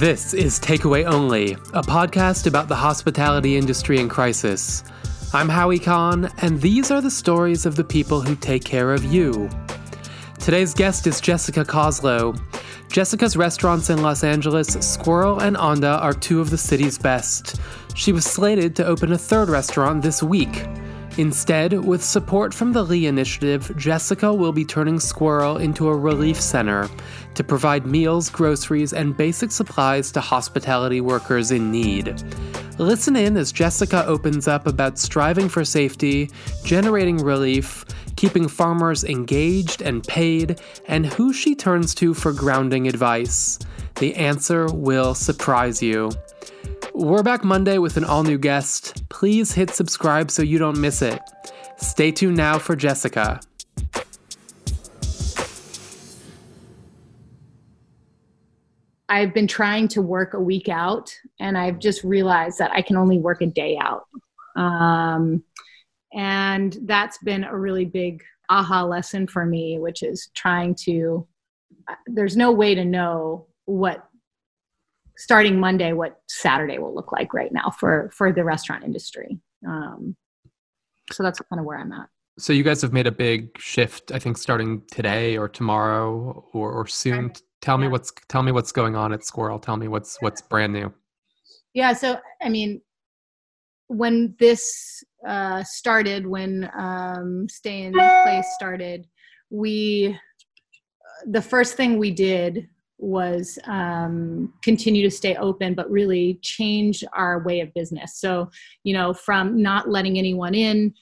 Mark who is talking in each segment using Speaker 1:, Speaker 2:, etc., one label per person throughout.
Speaker 1: This is Takeaway Only, a podcast about the hospitality industry in crisis. I'm Howie Kahn, and these are the stories of the people who take care of you. Today's guest is Jessica Koslow. Jessica's restaurants in Los Angeles, Sqirl and Onda, are two of the city's best. She was slated to open a third restaurant this week. Instead, with support from the Lee Initiative, Jessica will be turning Sqirl into a relief center to provide meals, groceries, and basic supplies to hospitality workers in need. Listen in as Jessica opens up about striving for safety, generating relief, keeping farmers engaged and paid, and who she turns to for grounding advice. The answer will surprise you. We're back Monday with an all new guest. Please hit subscribe so you don't miss it. Stay tuned now for Jessica.
Speaker 2: I've been trying to work a week out, and I've just realized that I can only work a day out. Um, and that's been a really big aha lesson for me, which is trying to, there's no way to know what starting Monday what Saturday will look like right now for for the restaurant industry. Um, so that's kind of where I'm at.
Speaker 1: So you guys have made a big shift, I think, starting today or tomorrow or, or soon. Tell me what's tell me what's going on at Sqirl. Tell me what's what's brand new.
Speaker 2: Yeah. So I mean, when this uh, started, when um, Stay in Place started, we the first thing we did was um, continue to stay open, but really change our way of business. So, you know, from not letting anyone in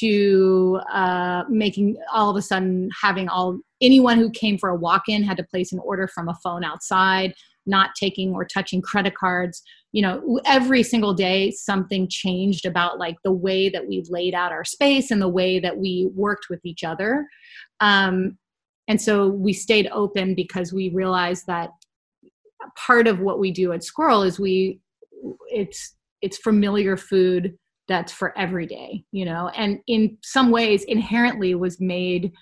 Speaker 2: to uh, making all of a sudden having all anyone who came for a walk-in had to place an order from a phone outside not taking or touching credit cards you know every single day something changed about like the way that we laid out our space and the way that we worked with each other um, and so we stayed open because we realized that part of what we do at Sqirl is we it's it's familiar food that's for every day you know? And in some ways inherently was made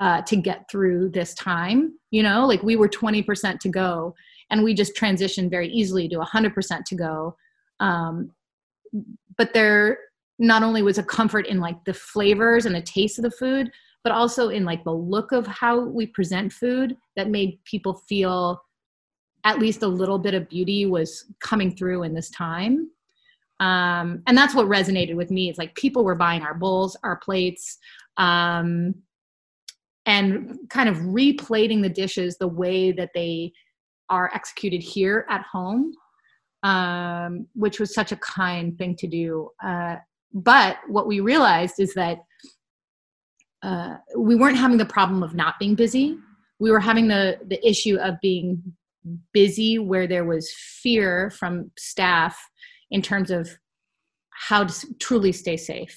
Speaker 2: uh, to get through this time you know? Like we were 20% to go and we just transitioned very easily to 100% to go. Um, but there not only was a comfort in like the flavors and the taste of the food but also in like the look of how we present food that made people feel at least a little bit of beauty was coming through in this time. Um, and that's what resonated with me. It's like people were buying our bowls our plates um, and kind of replating the dishes the way that they are executed here at home um, which was such a kind thing to do. Uh, but what we realized is that uh, we weren't having the problem of not being busy. We were having the the issue of being busy where there was fear from staff in terms of how to truly stay safe.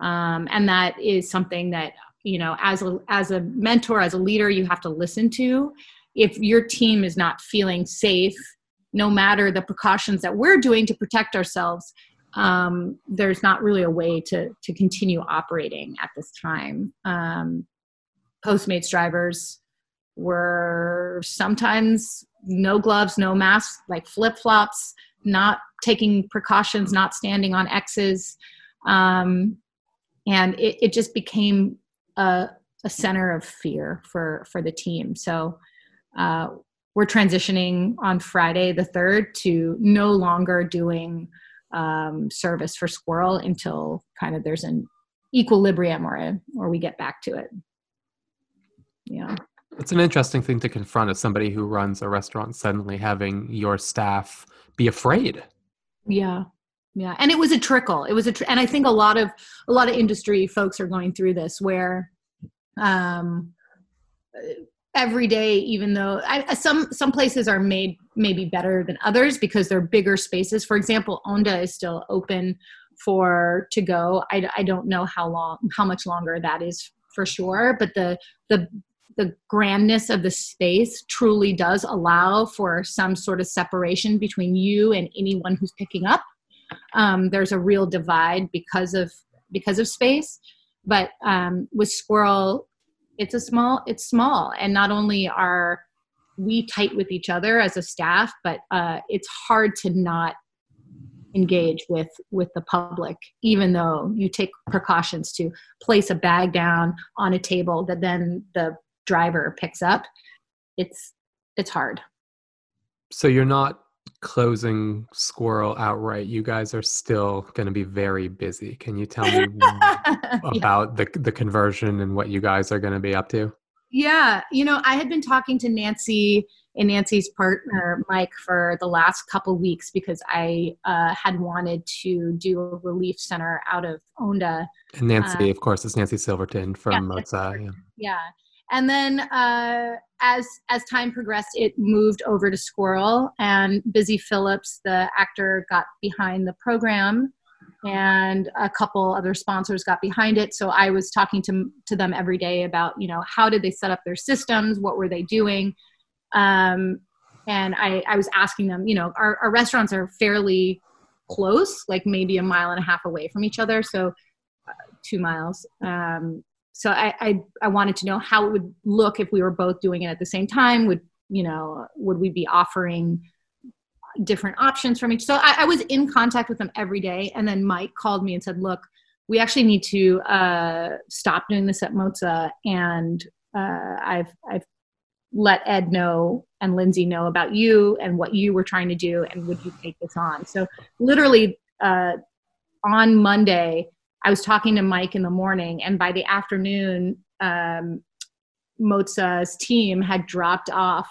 Speaker 2: Um, and that is something that you know as a as a mentor as a leader you have to listen to if your team is not feeling safe no matter the precautions that we're doing to protect ourselves um, there's not really a way to to continue operating at this time. Um, Postmates drivers were sometimes no gloves, no masks, like flip flops, not taking precautions, not standing on X's, um, and it, it just became a, a, center of fear for for the team. So. Uh, we're transitioning on Friday the 3rd to no longer doing um, service for Sqirl until kind of there's an equilibrium or a, or we get back to it. Yeah.
Speaker 1: It's an interesting thing to confront as somebody who runs a restaurant suddenly having your staff be afraid.
Speaker 2: Yeah. Yeah. And it was a trickle. It was a, tr- and I think a lot of, a lot of industry folks are going through this where, um, every day even though I, some some places are made maybe better than others because they're bigger spaces. For example onda is still open for to go. I, I don't know how long how much longer that is for sure but the the the grandness of the space truly does allow for some sort of separation between you and anyone who's picking up. Um, there's a real divide because of because of space. But um, with Sqirl it's a small it's small. And not only are we tight with each other as a staff, but uh, it's hard to not engage with with the public even though you take precautions to place a bag down on a table that then the driver picks up. It's it's hard.
Speaker 1: So you're not closing Sqirl outright you guys are still going to be very busy. Can you tell me about yeah. the the conversion and what you guys are going to be up to?
Speaker 2: Yeah you know i had been talking to nancy and nancy's partner mike for the last couple weeks because i uh, had wanted to do a relief center out of onda
Speaker 1: and nancy uh, of course is nancy silverton from yeah,
Speaker 2: yeah. yeah. And then uh, as as time progressed it moved over to Sqirl and Busy Philipps the actor got behind the program and a couple other sponsors got behind it. So i was talking to, to them every day about you know how did they set up their systems? What were they doing? Um, and I, I was asking them you know our, our restaurants are fairly close like maybe a mile and a half away from each other so uh, two miles. Um, so I, I, I wanted to know how it would look if we were both doing it at the same time. Would you know? Would we be offering different options from each? So I, I was in contact with them every day, and then Mike called me and said, "Look, we actually need to uh, stop doing this at Mozza, and uh, I've I've let Ed know and Lindsay know about you and what you were trying to do, and would you take this on?" So literally uh, on Monday I was talking to Mike in the morning, and by the afternoon, um, Mozza's team had dropped off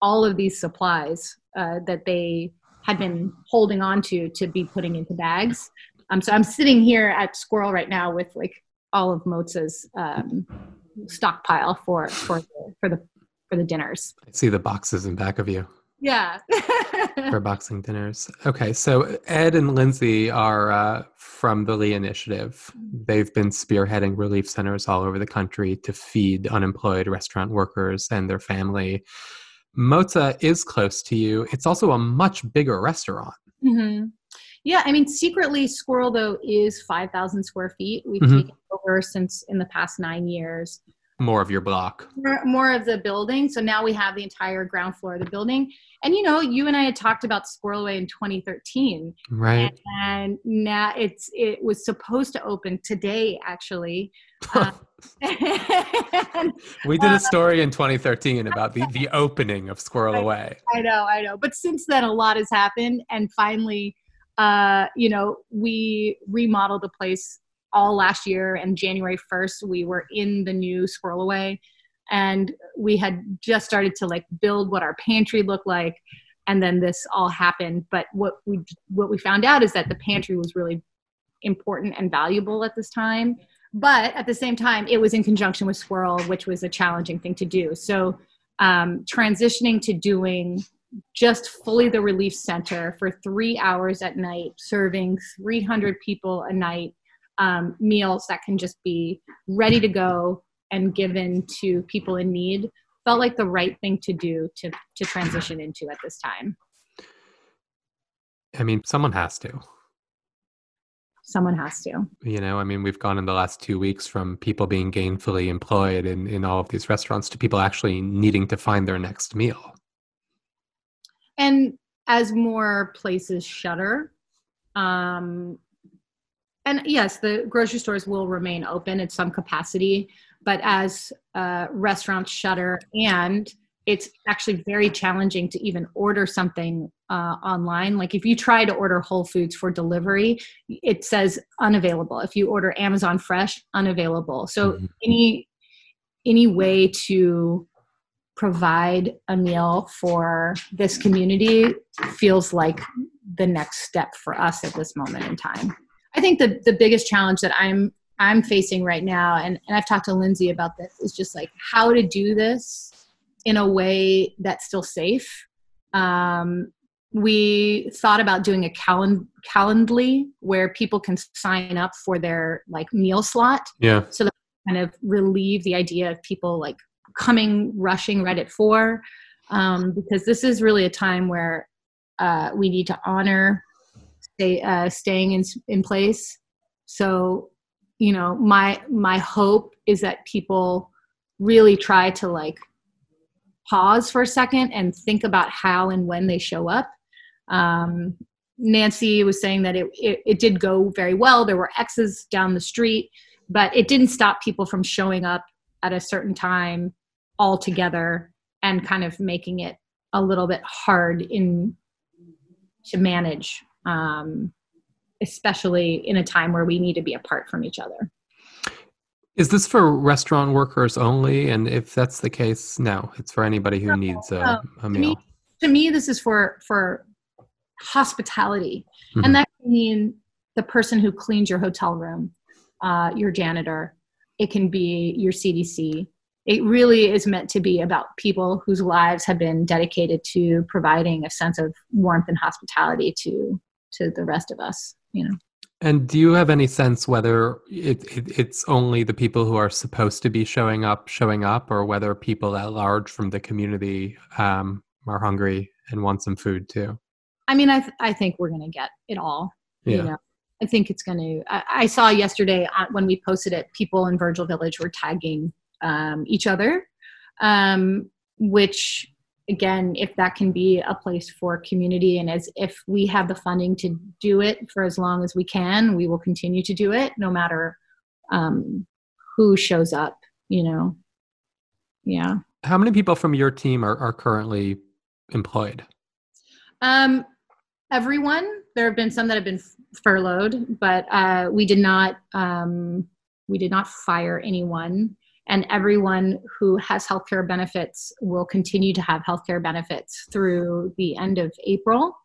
Speaker 2: all of these supplies uh, that they had been holding on to to be putting into bags. Um, so I'm sitting here at Sqirl right now with like all of Mozza's um, stockpile for for the, for the for the dinners.
Speaker 1: I see the boxes in back of you.
Speaker 2: Yeah.
Speaker 1: for boxing dinners. Okay, so Ed and Lindsay are uh, from the Lee Initiative. They've been spearheading relief centers all over the country to feed unemployed restaurant workers and their family. Mozza is close to you. It's also a much bigger restaurant.
Speaker 2: Mm-hmm. Yeah, I mean, secretly, Sqirl though is five thousand square feet. We've mm-hmm. taken over since in the past nine years
Speaker 1: more of your block.
Speaker 2: More, more, of the building. So now we have the entire ground floor of the building. And you know you and i had talked about Sqirl away in 2013
Speaker 1: right.
Speaker 2: And, and now it's it was supposed to open today actually. Uh,
Speaker 1: we did a story in 2013 about the, the opening of Sqirl
Speaker 2: I,
Speaker 1: away.
Speaker 2: I know i know. But since then a lot has happened. And finally uh, you know we remodeled the place all last year and January 1st we were in the new Sqirl Away. And we had just started to like build what our pantry looked like and then this all happened. But what we what we found out is that the pantry was really important and valuable at this time. But at the same time it was in conjunction with Sqirl which was a challenging thing to do. So um, transitioning to doing just fully the relief center for three hours at night serving 300 people a night um, meals that can just be ready to go and given to people in need felt like the right thing to do to to transition into at this time.
Speaker 1: I mean someone has to.
Speaker 2: Someone has to.
Speaker 1: You know i mean we've gone in the last two weeks from people being gainfully employed in, in all of these restaurants to people actually needing to find their next meal.
Speaker 2: And as more places shutter um, and yes, the grocery stores will remain open at some capacity, but as uh, restaurants shutter and it's actually very challenging to even order something uh, online. Like if you try to order Whole Foods for delivery, it says unavailable. If you order Amazon Fresh, unavailable. So mm-hmm. any any way to provide a meal for this community feels like the next step for us at this moment in time. I think the the biggest challenge that I'm I'm facing right now, and, and I've talked to Lindsay about this, is just like how to do this in a way that's still safe. Um, we thought about doing a calend- calendly where people can sign up for their like meal slot.
Speaker 1: Yeah.
Speaker 2: So that kind of relieve the idea of people like coming rushing right at four, um, because this is really a time where uh, we need to honor stay, uh, staying in, in place. So, you know, my my hope is that people really try to like pause for a second and think about how and when they show up. Um, Nancy was saying that it, it, it did go very well. There were X's down the street, but it didn't stop people from showing up at a certain time all together and kind of making it a little bit hard in to manage um, especially in a time where we need to be apart from each other.
Speaker 1: Is this for restaurant workers only? And if that's the case no it's for anybody who needs a, a meal
Speaker 2: to me, to me, this is for for hospitality.
Speaker 1: Mhm.
Speaker 2: and that can mean the person who cleans your hotel room uh, your janitor. It can be your cdc it really is meant to be about people whose lives have been dedicated to providing a sense of warmth and hospitality to to the rest of us you know
Speaker 1: And do you have any sense whether it, it, it's only the people who are supposed to be showing up showing up, or whether people at large from the community um, are hungry and want some food too?
Speaker 2: I mean, I th- I think we're gonna get it all.
Speaker 1: Yeah.
Speaker 2: You know, I think it's gonna. I, I saw yesterday uh, when we posted it, people in Virgil Village were tagging um, each other, um, which again, if that can be a place for community, and as if we have the funding to do it for as long as we can, we will continue to do it, no matter um, who shows up. You know, yeah.
Speaker 1: How many people from your team are, are currently employed?
Speaker 2: Um, everyone. There have been some that have been f- furloughed, but uh, we did not. Um, we did not fire anyone, and everyone who has healthcare benefits will continue to have healthcare benefits through the end of April.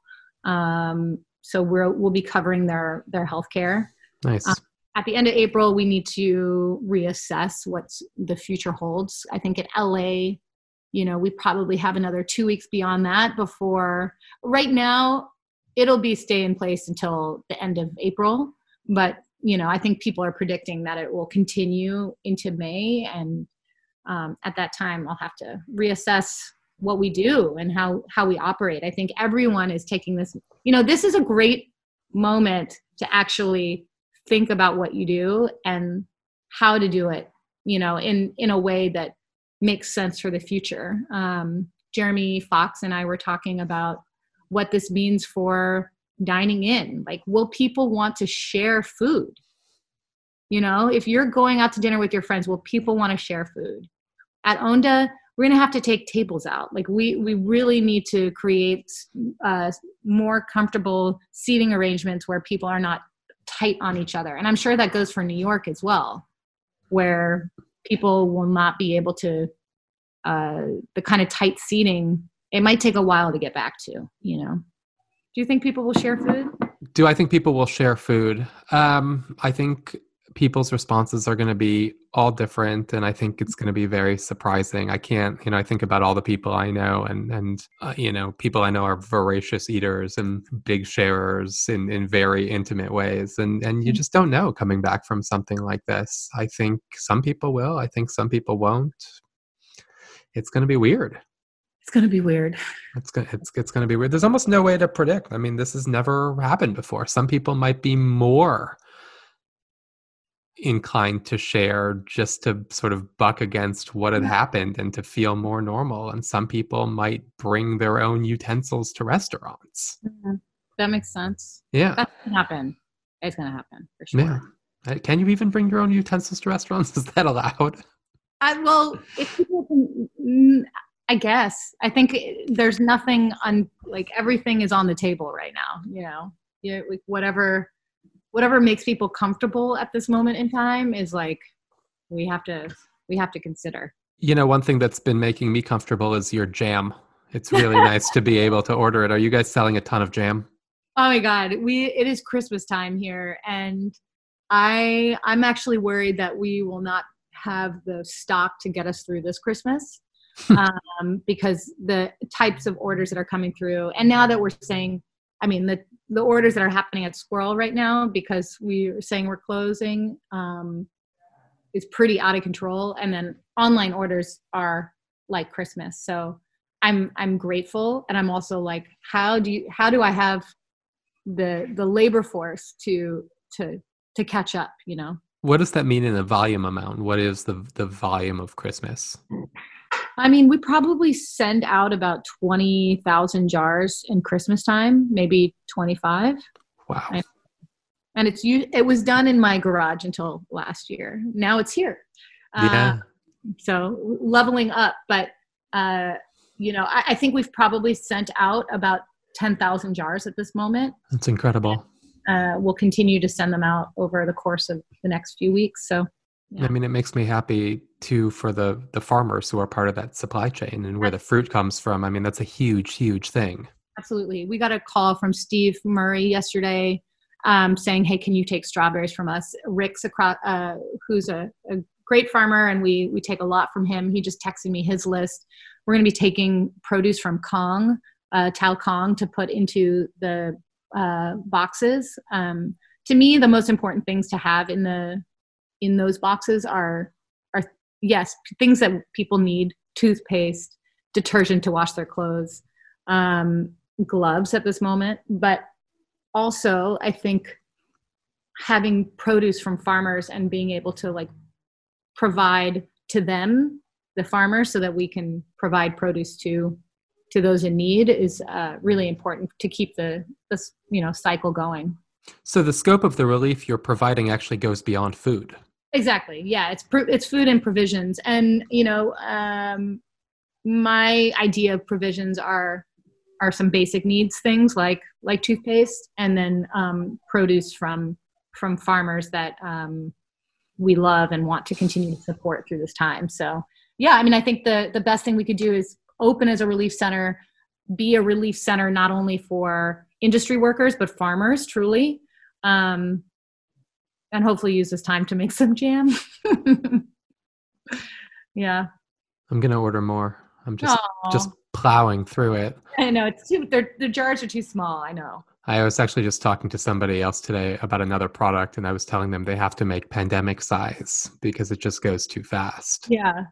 Speaker 2: Um, so we're, we'll be covering their their healthcare.
Speaker 1: Nice.
Speaker 2: Uh, At the end of April, we need to reassess what the future holds. I think at LA, you know, we probably have another two weeks beyond that before. Right now, it'll be stay in place until the end of April. But you know, I think people are predicting that it will continue into May, and um, at that time, I'll have to reassess what we do and how how we operate. I think everyone is taking this. You know, this is a great moment to actually think about what you do and how to do it. You know, in in a way that makes sense for the future. Um, Jeremy Fox and I were talking about what this means for dining in. Like, will people want to share food? You know, if you're going out to dinner with your friends, will people want to share food? At Onda, we're going to have to take tables out. Like, we we really need to create uh, more comfortable seating arrangements where people are not tight on each other. And I'm sure that goes for New York as well, where people will not be able to uh, the kind of tight seating. It might take a while to get back to. You know, do you think people will share food?
Speaker 1: Do I think people will share food? Um, I think people's responses are going to be all different, and I think it's going to be very surprising. I can't, you know, I think about all the people I know, and and uh, you know, people I know are voracious eaters and big sharers in in very intimate ways, and and you
Speaker 2: Mhm.
Speaker 1: just don't know coming back from something like this. I think some people will. I think some people won't. It's going to be weird.
Speaker 2: It's going to be weird.
Speaker 1: It's gonna it's it's gonna be weird. There's almost no way to predict. I mean, this has never happened before. Some people might be more inclined to share just to sort of buck against what had
Speaker 2: mm-hmm.
Speaker 1: happened and to feel more normal. And some people might bring their own utensils to restaurants. Mm-hmm.
Speaker 2: That makes sense.
Speaker 1: Yeah.
Speaker 2: That's going to happen. It's going to happen for sure.
Speaker 1: Yeah. Can you even bring your own utensils to restaurants? Is that allowed?
Speaker 2: I, well, if people can, I guess. I think eh, there's nothing on like everything is on the table right now. You know, yeah, like whatever, whatever makes people comfortable at this moment in time is like we have to we have to consider.
Speaker 1: You know, one thing that's been making me comfortable is your jam. It's really nice to be able to order it. Are you guys selling a ton of jam?
Speaker 2: Oh my God, we it is Christmas time here, and I I'm actually worried that we will not have the stock to get us through this Christmas. um, because the types of orders that are coming through, and now that we're saying, I mean, the the orders that are happening at Sqirl right now, because we're saying we're closing, um, is pretty out of control. And then online orders are like Christmas, so I'm I'm grateful, and I'm also like, how do you how do I have the the labor force to to to catch up? You know.
Speaker 1: What does that mean in a volume amount? What is the the volume of Christmas?
Speaker 2: I mean, we probably send out about 20,000 jars in Christmas time, maybe 25.
Speaker 1: Wow.
Speaker 2: I- And it's it was done in my garage until last year. Now it's here. Uh,
Speaker 1: yeah.
Speaker 2: so leveling up, but uh, you know, I, I think we've probably sent out about 10,000 jars at this moment.
Speaker 1: That's incredible.
Speaker 2: Uh, we'll continue to send them out over the course of the next few weeks. So Yeah.
Speaker 1: I mean, it makes me happy too for the the farmers who are part of that supply chain and where the fruit comes from. I mean, that's a huge, huge thing.
Speaker 2: absolutely. We got a call from Steve Murray yesterday um, saying, "Hey, can you take strawberries from us?" Rick's across, uh, who's a, a great farmer, and we we take a lot from him. He just texted me his list. We're going to be taking produce from Kong, uh, Tao Kong, to put into the uh, boxes. Um, to me, the most important things to have in the in those boxes are are yes things that people need: toothpaste, detergent to wash their clothes, um, gloves at this moment, but also I think having produce from farmers and being able to like provide to them the farmers so that we can provide produce to to those in need is uh, really important to keep the this you know cycle going
Speaker 1: So the scope of the relief you're providing actually goes beyond food.
Speaker 2: Exactly. Yeah it's it's food and provisions. And you know um my idea of provisions are are some basic needs things like like toothpaste and then um produce from from farmers that um we love and want to continue to support through this time. So yeah i mean i think the the best thing we could do is open as a relief center be a relief center not only for industry workers but farmers truly. Um and hopefully use this time to make some jam yeah
Speaker 1: I'm gonna order more. I'm just
Speaker 2: Aw.
Speaker 1: just plowing through it.
Speaker 2: i know it's too the jars are too small i know
Speaker 1: I was actually just talking to somebody else today about another product, and I was telling them they have to make pandemic size because it just goes too fast.
Speaker 2: yeah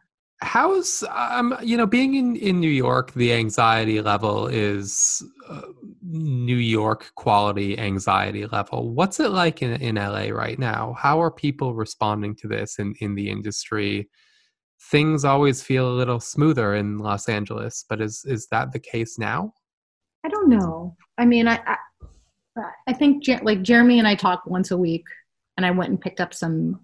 Speaker 1: How's um you know being in in New York, the anxiety level is uh, New York quality anxiety level. What's it like in in LA right now? How are people responding to this in in the industry? Things always feel a little smoother in Los Angeles, but is is that the case now?
Speaker 2: I don't know. I mean, I I, I think like Jeremy and I talk once a week, and I went and picked up some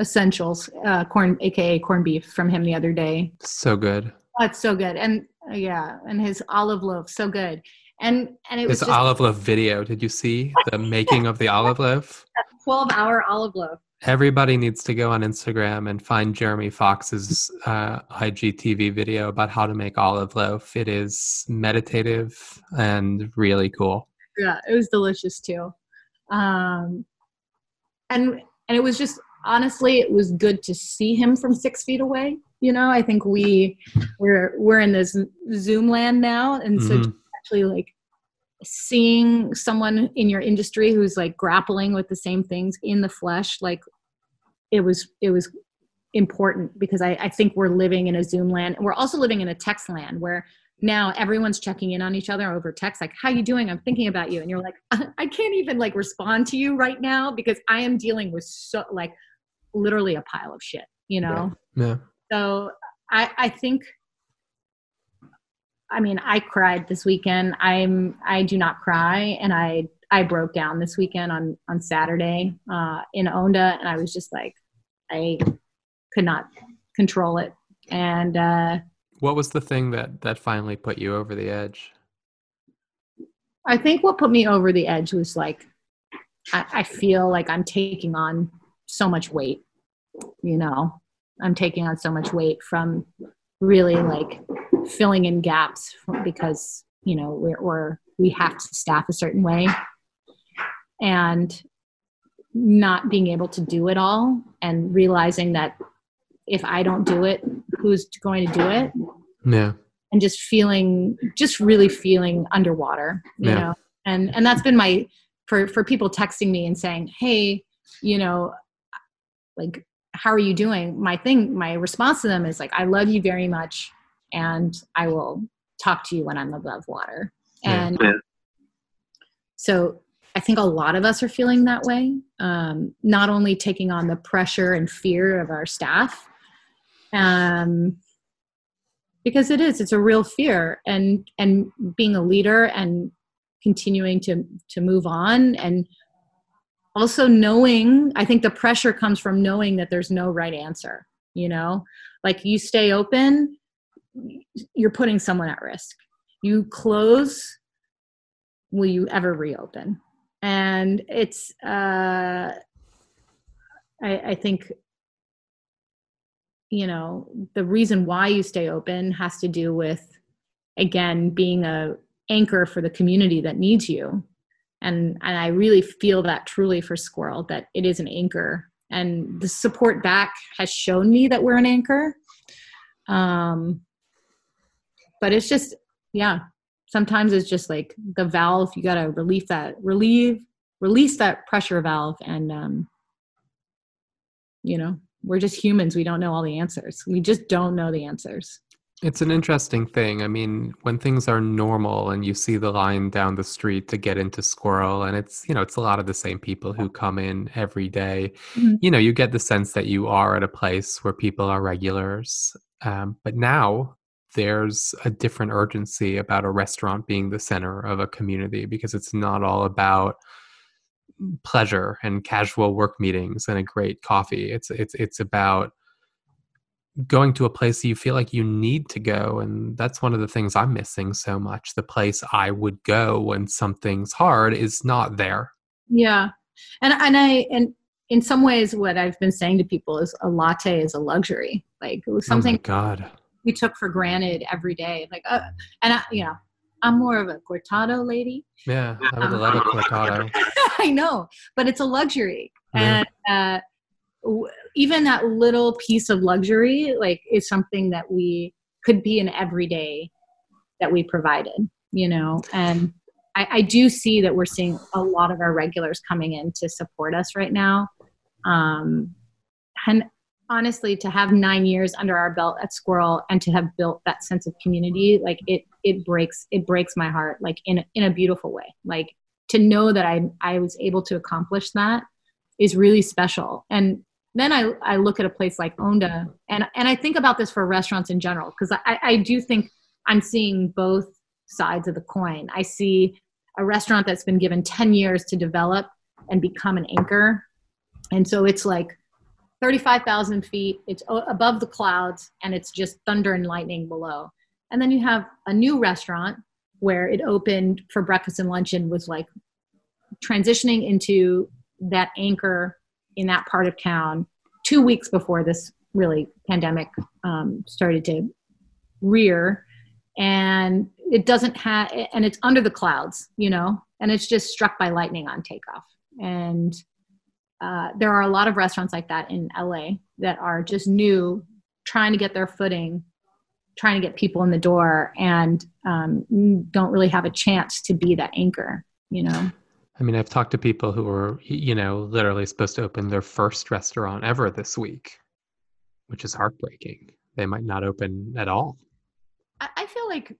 Speaker 2: essentials, uh, corn, aka corned beef, from him the other day.
Speaker 1: So good.
Speaker 2: Oh, it's so good, and uh, yeah, and his olive loaf, so good, and and it was
Speaker 1: His olive loaf video. Did you see the making of the olive loaf?
Speaker 2: twelve hour olive loaf.
Speaker 1: Everybody needs to go on Instagram and find Jeremy Fox's uh, IGTV video about how to make olive loaf. It is meditative and really cool.
Speaker 2: yeah it was delicious too um and and it was just honestly it was good to see him from six feet away. You know i think we we're we're in this zoom land now. And so
Speaker 1: Mhm.
Speaker 2: actually like seeing someone in your industry who's like grappling with the same things in the flesh like it was it was important because I, I think we're living in a zoom land. We're also living in a text land where now everyone's checking in on each other over text like how you doing? I'm thinking about you. And you're like i can't even like respond to you right now because i am dealing with so like literally a pile of shit you know
Speaker 1: Yeah.
Speaker 2: so I, I think, I mean, I cried this weekend. I'm, I do not cry, and I, I broke down this weekend on on Saturday uh, in Onda, and I was just like, I could not control it, and uh,
Speaker 1: What was the thing that that finally put you over the edge?
Speaker 2: I think what put me over the edge was like, I, I feel like I'm taking on so much weight, you know, I'm taking on so much weight from really like filling in gaps because, you know, we're, we're we have to staff a certain way and not being able to do it all and realizing that if I don't do it, who's going to do it?
Speaker 1: Yeah.
Speaker 2: and just feeling just really feeling underwater you
Speaker 1: Yeah.
Speaker 2: know and and that's been my for for people texting me and saying hey you know like how are you doing? My thing my response to them is like i love you very much and i will talk to you when i'm above water.
Speaker 1: Yeah.
Speaker 2: and so i think a lot of us are feeling that way. Um, not only taking on the pressure and fear of our staff um, because it is it's a real fear and and being a leader and continuing to to move on and also knowing i think the pressure comes from knowing that there's no right answer you know? Like you stay open you're putting someone at risk. You close will you ever reopen? And it's uh I, I think you know the reason why you stay open has to do with again being a anchor for the community that needs you and and i really feel that truly for Sqirl that it is an anchor. And the support back has shown me that we're an anchor. Um but it's just yeah sometimes it's just like the valve you got to relieve that relieve release that pressure valve. And um you know we're just humans. We don't know all the answers. We just don't know the answers
Speaker 1: it's an interesting thing. I mean, when things are normal and you see the line down the street to get into Sqirl, and it's, you know, it's a lot of the same people who come in every day, mm-hmm. you know, you get the sense that you are at a place where people are regulars. Um, but now there's a different urgency about a restaurant being the center of a community because it's not all about pleasure and casual work meetings and a great coffee. It's it's it's about going to a place you feel like you need to go and that's one of the things i'm missing so much the place i would go when something's hard is not there.
Speaker 2: Yeah. And and i and in some ways what i've been saying to people is a latte is a luxury. Like it was something oh
Speaker 1: god.
Speaker 2: we took for granted every day. Like uh, and i you know i'm more of a cortado lady.
Speaker 1: Yeah i would um, love a cortado.
Speaker 2: I know but it's a luxury. Yeah. and uh even that little piece of luxury like is something that we could be an everyday that we provided you know? And I, I, do see that we're seeing a lot of our regulars coming in to support us right now. Um, and honestly to have nine years under our belt at Sqirl and to have built that sense of community like it it breaks it breaks my heart like in in a beautiful way. Like to know that i i was able to accomplish that is really special. And then I, I look at a place like Onda and, and I think about this for restaurants in general because I, I do think I'm seeing both sides of the coin. I see a restaurant that's been given 10 years to develop and become an anchor. And so it's like 35,000 feet, it's above the clouds, and it's just thunder and lightning below. And then you have a new restaurant where it opened for breakfast and lunch and was like transitioning into that anchor in that part of town two weeks before this really pandemic um, started to rear. And it doesn't have and it's under the clouds you know and it's just struck by lightning on takeoff. And uh, there are a lot of restaurants like that in la that are just new trying to get their footing trying to get people in the door and um, don't really have a chance to be that anchor you know
Speaker 1: I mean, I've talked to people who were, you know, literally supposed to open their first restaurant ever this week, which is heartbreaking. They might not open at all.
Speaker 2: I feel like,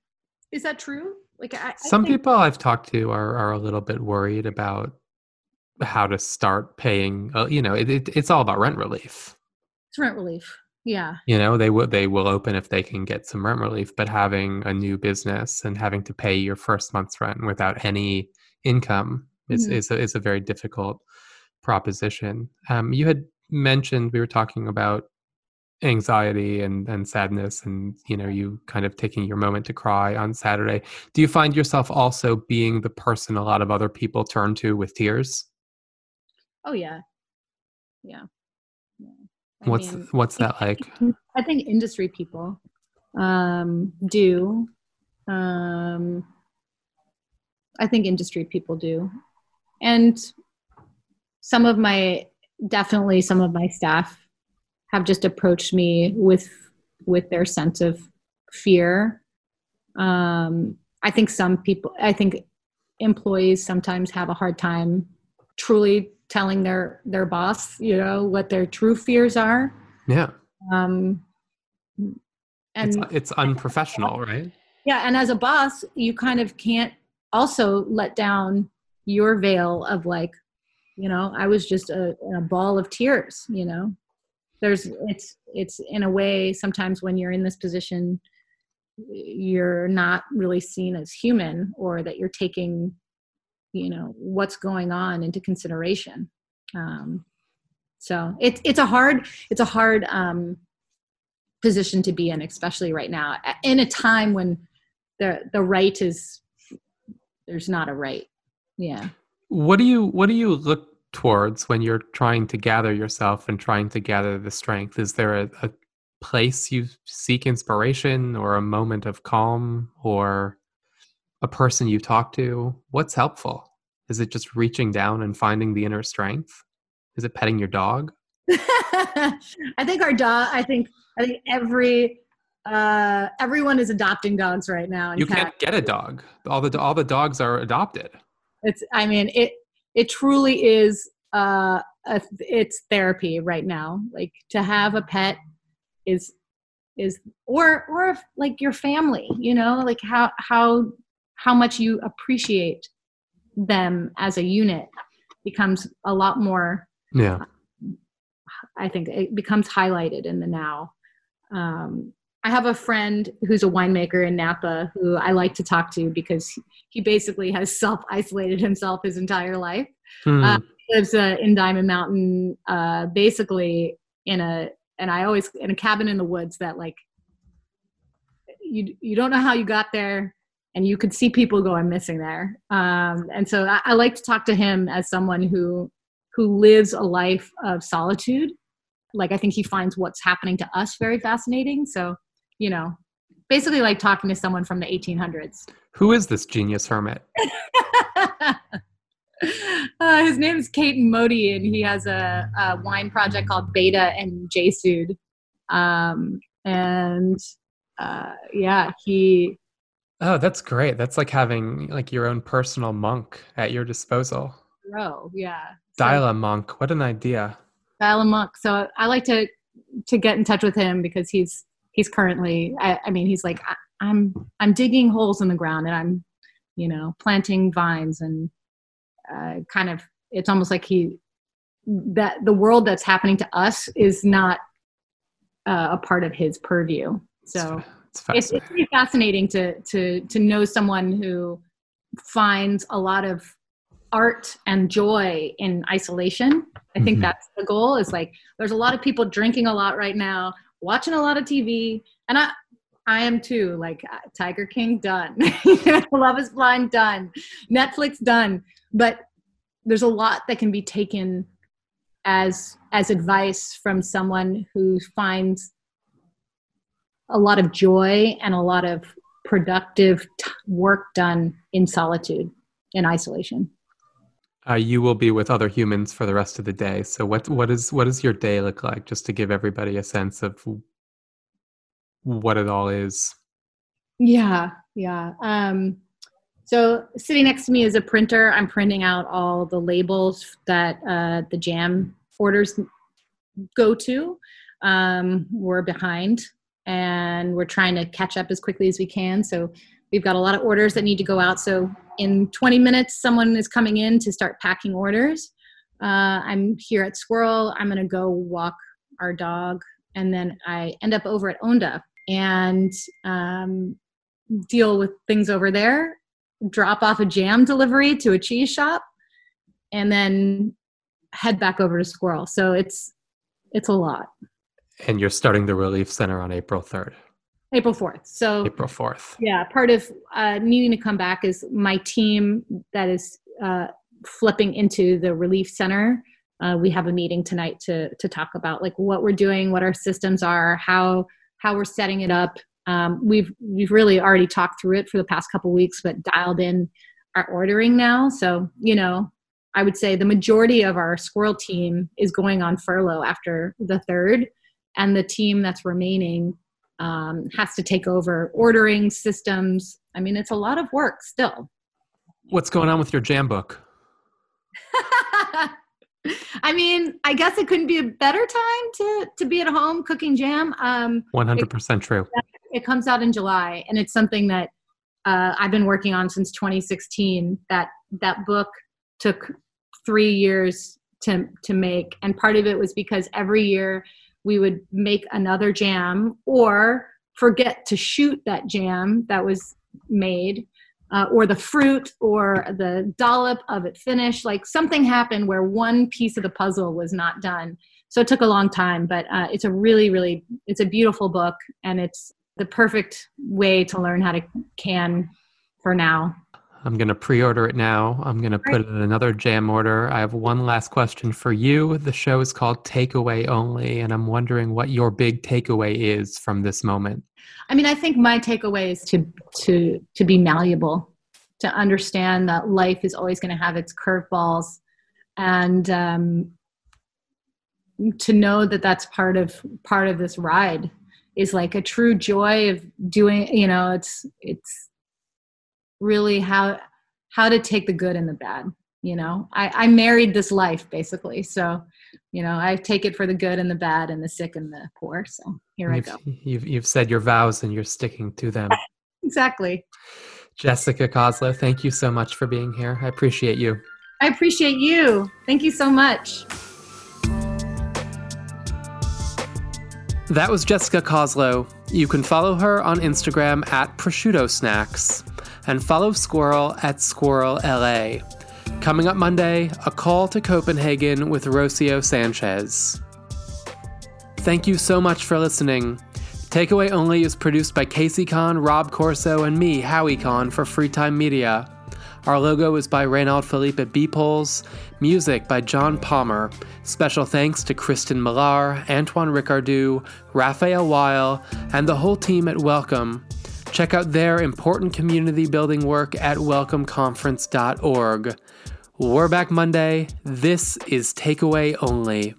Speaker 2: is that true? Like, I,
Speaker 1: some think- people I've talked to are are a little bit worried about how to start paying. Uh, you know, it, it, it's all about rent relief.
Speaker 2: It's rent relief. Yeah.
Speaker 1: You know, they will they will open if they can get some rent relief, but having a new business and having to pay your first month's rent without any income is mm-hmm. is, a, is a very difficult proposition. Um, you had mentioned we were talking about anxiety and and sadness and you know you kind of taking your moment to cry on saturday do you find yourself also being the person a lot of other people turn to with tears
Speaker 2: oh yeah yeah,
Speaker 1: yeah. what's mean, what's that like
Speaker 2: i think industry people um do um i think industry people do and some of my definitely some of my staff have just approached me with with their sense of fear. Um, i think some people i think employees sometimes have a hard time truly telling their their boss you know what their true fears are.
Speaker 1: Yeah.
Speaker 2: Um
Speaker 1: and it's, it's unprofessional right?
Speaker 2: Yeah and as a boss you kind of can't also let down your veil of like you know i was just a, a ball of tears you know? There's it's it's in a way sometimes when you're in this position you're not really seen as human or that you're taking you know what's going on into consideration. Um, so it's it's a hard it's a hard um, position to be in especially right now in a time when the the right is there's not a right yeah.
Speaker 1: What do you what do you look towards when you're trying to gather yourself and trying to gather the strength? Is there a, a place you seek inspiration or a moment of calm or a person you talk to? What's helpful? Is it just reaching down and finding the inner strength? Is it petting your dog?
Speaker 2: I think our dog i think i think every uh everyone is adopting dogs right now
Speaker 1: you can't get a dog. All the all the dogs are adopted
Speaker 2: it's i mean it it truly is uh a, it's therapy right now. Like to have a pet is is or or like your family you know like how how how much you appreciate them as a unit becomes a lot more
Speaker 1: yeah.
Speaker 2: I think it becomes highlighted in the now. Um, I have a friend who's a winemaker in Napa who I like to talk to because he basically has self isolated himself his entire life. Hmm. Uh, lives uh, in Diamond Mountain, uh, basically in a, and I always in a cabin in the woods that like you you don't know how you got there, and you could see people going missing there." Um, and so I, I like to talk to him as someone who who lives a life of solitude like i think he finds what's happening to us very fascinating so you know, basically like talking to someone from the 1800s.
Speaker 1: Who is this genius hermit?
Speaker 2: uh, his name is Modi, and he has a, a wine project called Beta and Jasud. Um, and uh, yeah, he.
Speaker 1: Oh, that's great. That's like having like your own personal monk at your disposal.
Speaker 2: Oh, yeah.
Speaker 1: Dial a monk. What an idea.
Speaker 2: Dial a monk. So I like to to get in touch with him because he's he's currently I, I mean he's like I, i'm i'm digging holes in the ground and i'm you know planting vines and uh, kind of it's almost like he that the world that's happening to us is not uh, a part of his purview. So it's, it's, it's fascinating to to to know someone who finds a lot of art and joy in isolation. I think mm-hmm. that's the goal is like there's a lot of people drinking a lot right now watching a lot of TV, and I I am too. Like uh, Tiger King done, Love Is Blind done, Netflix done. But there's a lot that can be taken as as advice from someone who finds a lot of joy and a lot of productive t- work done in solitude in isolation
Speaker 1: uh, you will be with other humans for the rest of the day. So what what is what does your day look like? Just to give everybody a sense of what it all is.
Speaker 2: Yeah, yeah. Um, so sitting next to me is a printer. I'm printing out all the labels that uh, the jam orders go to. Um, we're behind, and we're trying to catch up as quickly as we can. So we've got a lot of orders that need to go out. So in 20 minutes, someone is coming in to start packing orders. Uh, I'm here at Sqirl. I'm going to go walk our dog. And then I end up over at Onda and um, deal with things over there, drop off a jam delivery to a cheese shop, and then head back over to Sqirl. So it's it's a lot.
Speaker 1: And you're starting the relief center on April 3rd.
Speaker 2: April 4th. So
Speaker 1: April 4th.
Speaker 2: Yeah, part of uh, needing to come back is my team that is uh, flipping into the relief center. Uh, we have a meeting tonight to to talk about like what we're doing, what our systems are, how how we're setting it up. Um, we've we've really already talked through it for the past couple weeks, but dialed in our ordering now. So you know, I would say the majority of our Sqirl team is going on furlough after the third, and the team that's remaining um, has to take over ordering systems. I mean, it's a lot of work still.
Speaker 1: What's going on with your jam book?
Speaker 2: I mean, I guess it couldn't be a better time to to be at home cooking jam. Um,
Speaker 1: One hundred percent true.
Speaker 2: It comes out in July, and it's something that uh, I've been working on since 2016. That that book took three years to to make, and part of it was because every year we would make another jam or forget to shoot that jam that was made uh, or the fruit or the dollop of it finished. Like something happened where one piece of the puzzle was not done. So it took a long time but uh, it's a really really it's a beautiful book and it's the perfect way to learn how to can for now
Speaker 1: I'm going to pre order it now. I'm going to put it in another jam order. I have one last question for you. The show is called Takeaway Only, and I'm wondering what your big takeaway is from this moment.
Speaker 2: I mean, I think my takeaway is to to to be malleable, to understand that life is always going to have its curveballs, and um, to know that that's part of part of this ride is like a true joy of doing. You know, it's it's really how how to take the good and the bad you know? I i married this life basically. So you know i take it for the good and the bad and the sick and the poor. So here
Speaker 1: you've,
Speaker 2: i go.
Speaker 1: you've you've said your vows and you're sticking to them.
Speaker 2: Exactly.
Speaker 1: Jessica Koslow thank you so much for being here. I appreciate you.
Speaker 2: I appreciate you. Thank you so much.
Speaker 1: That was Jessica Koslow You can follow her on Instagram at prosciutto snacks and follow Sqirl at Sqirl LA. Coming up Monday, a call to Copenhagen with Rosio Sanchez. Thank you so much for listening. Takeaway Only is produced by Casey Kahn, Rob Corso, and me, Howie Kahn, for Freetime Media. Our logo is by Reynald Philippe at Be-Poles. Music by John Palmer. Special thanks to Kristen Millar, Antoine Ricardou, Raphael Weil, and the whole team at Welcome. Check out their important community building work at welcomeconference.org. We're back Monday. This is Takeaway Only.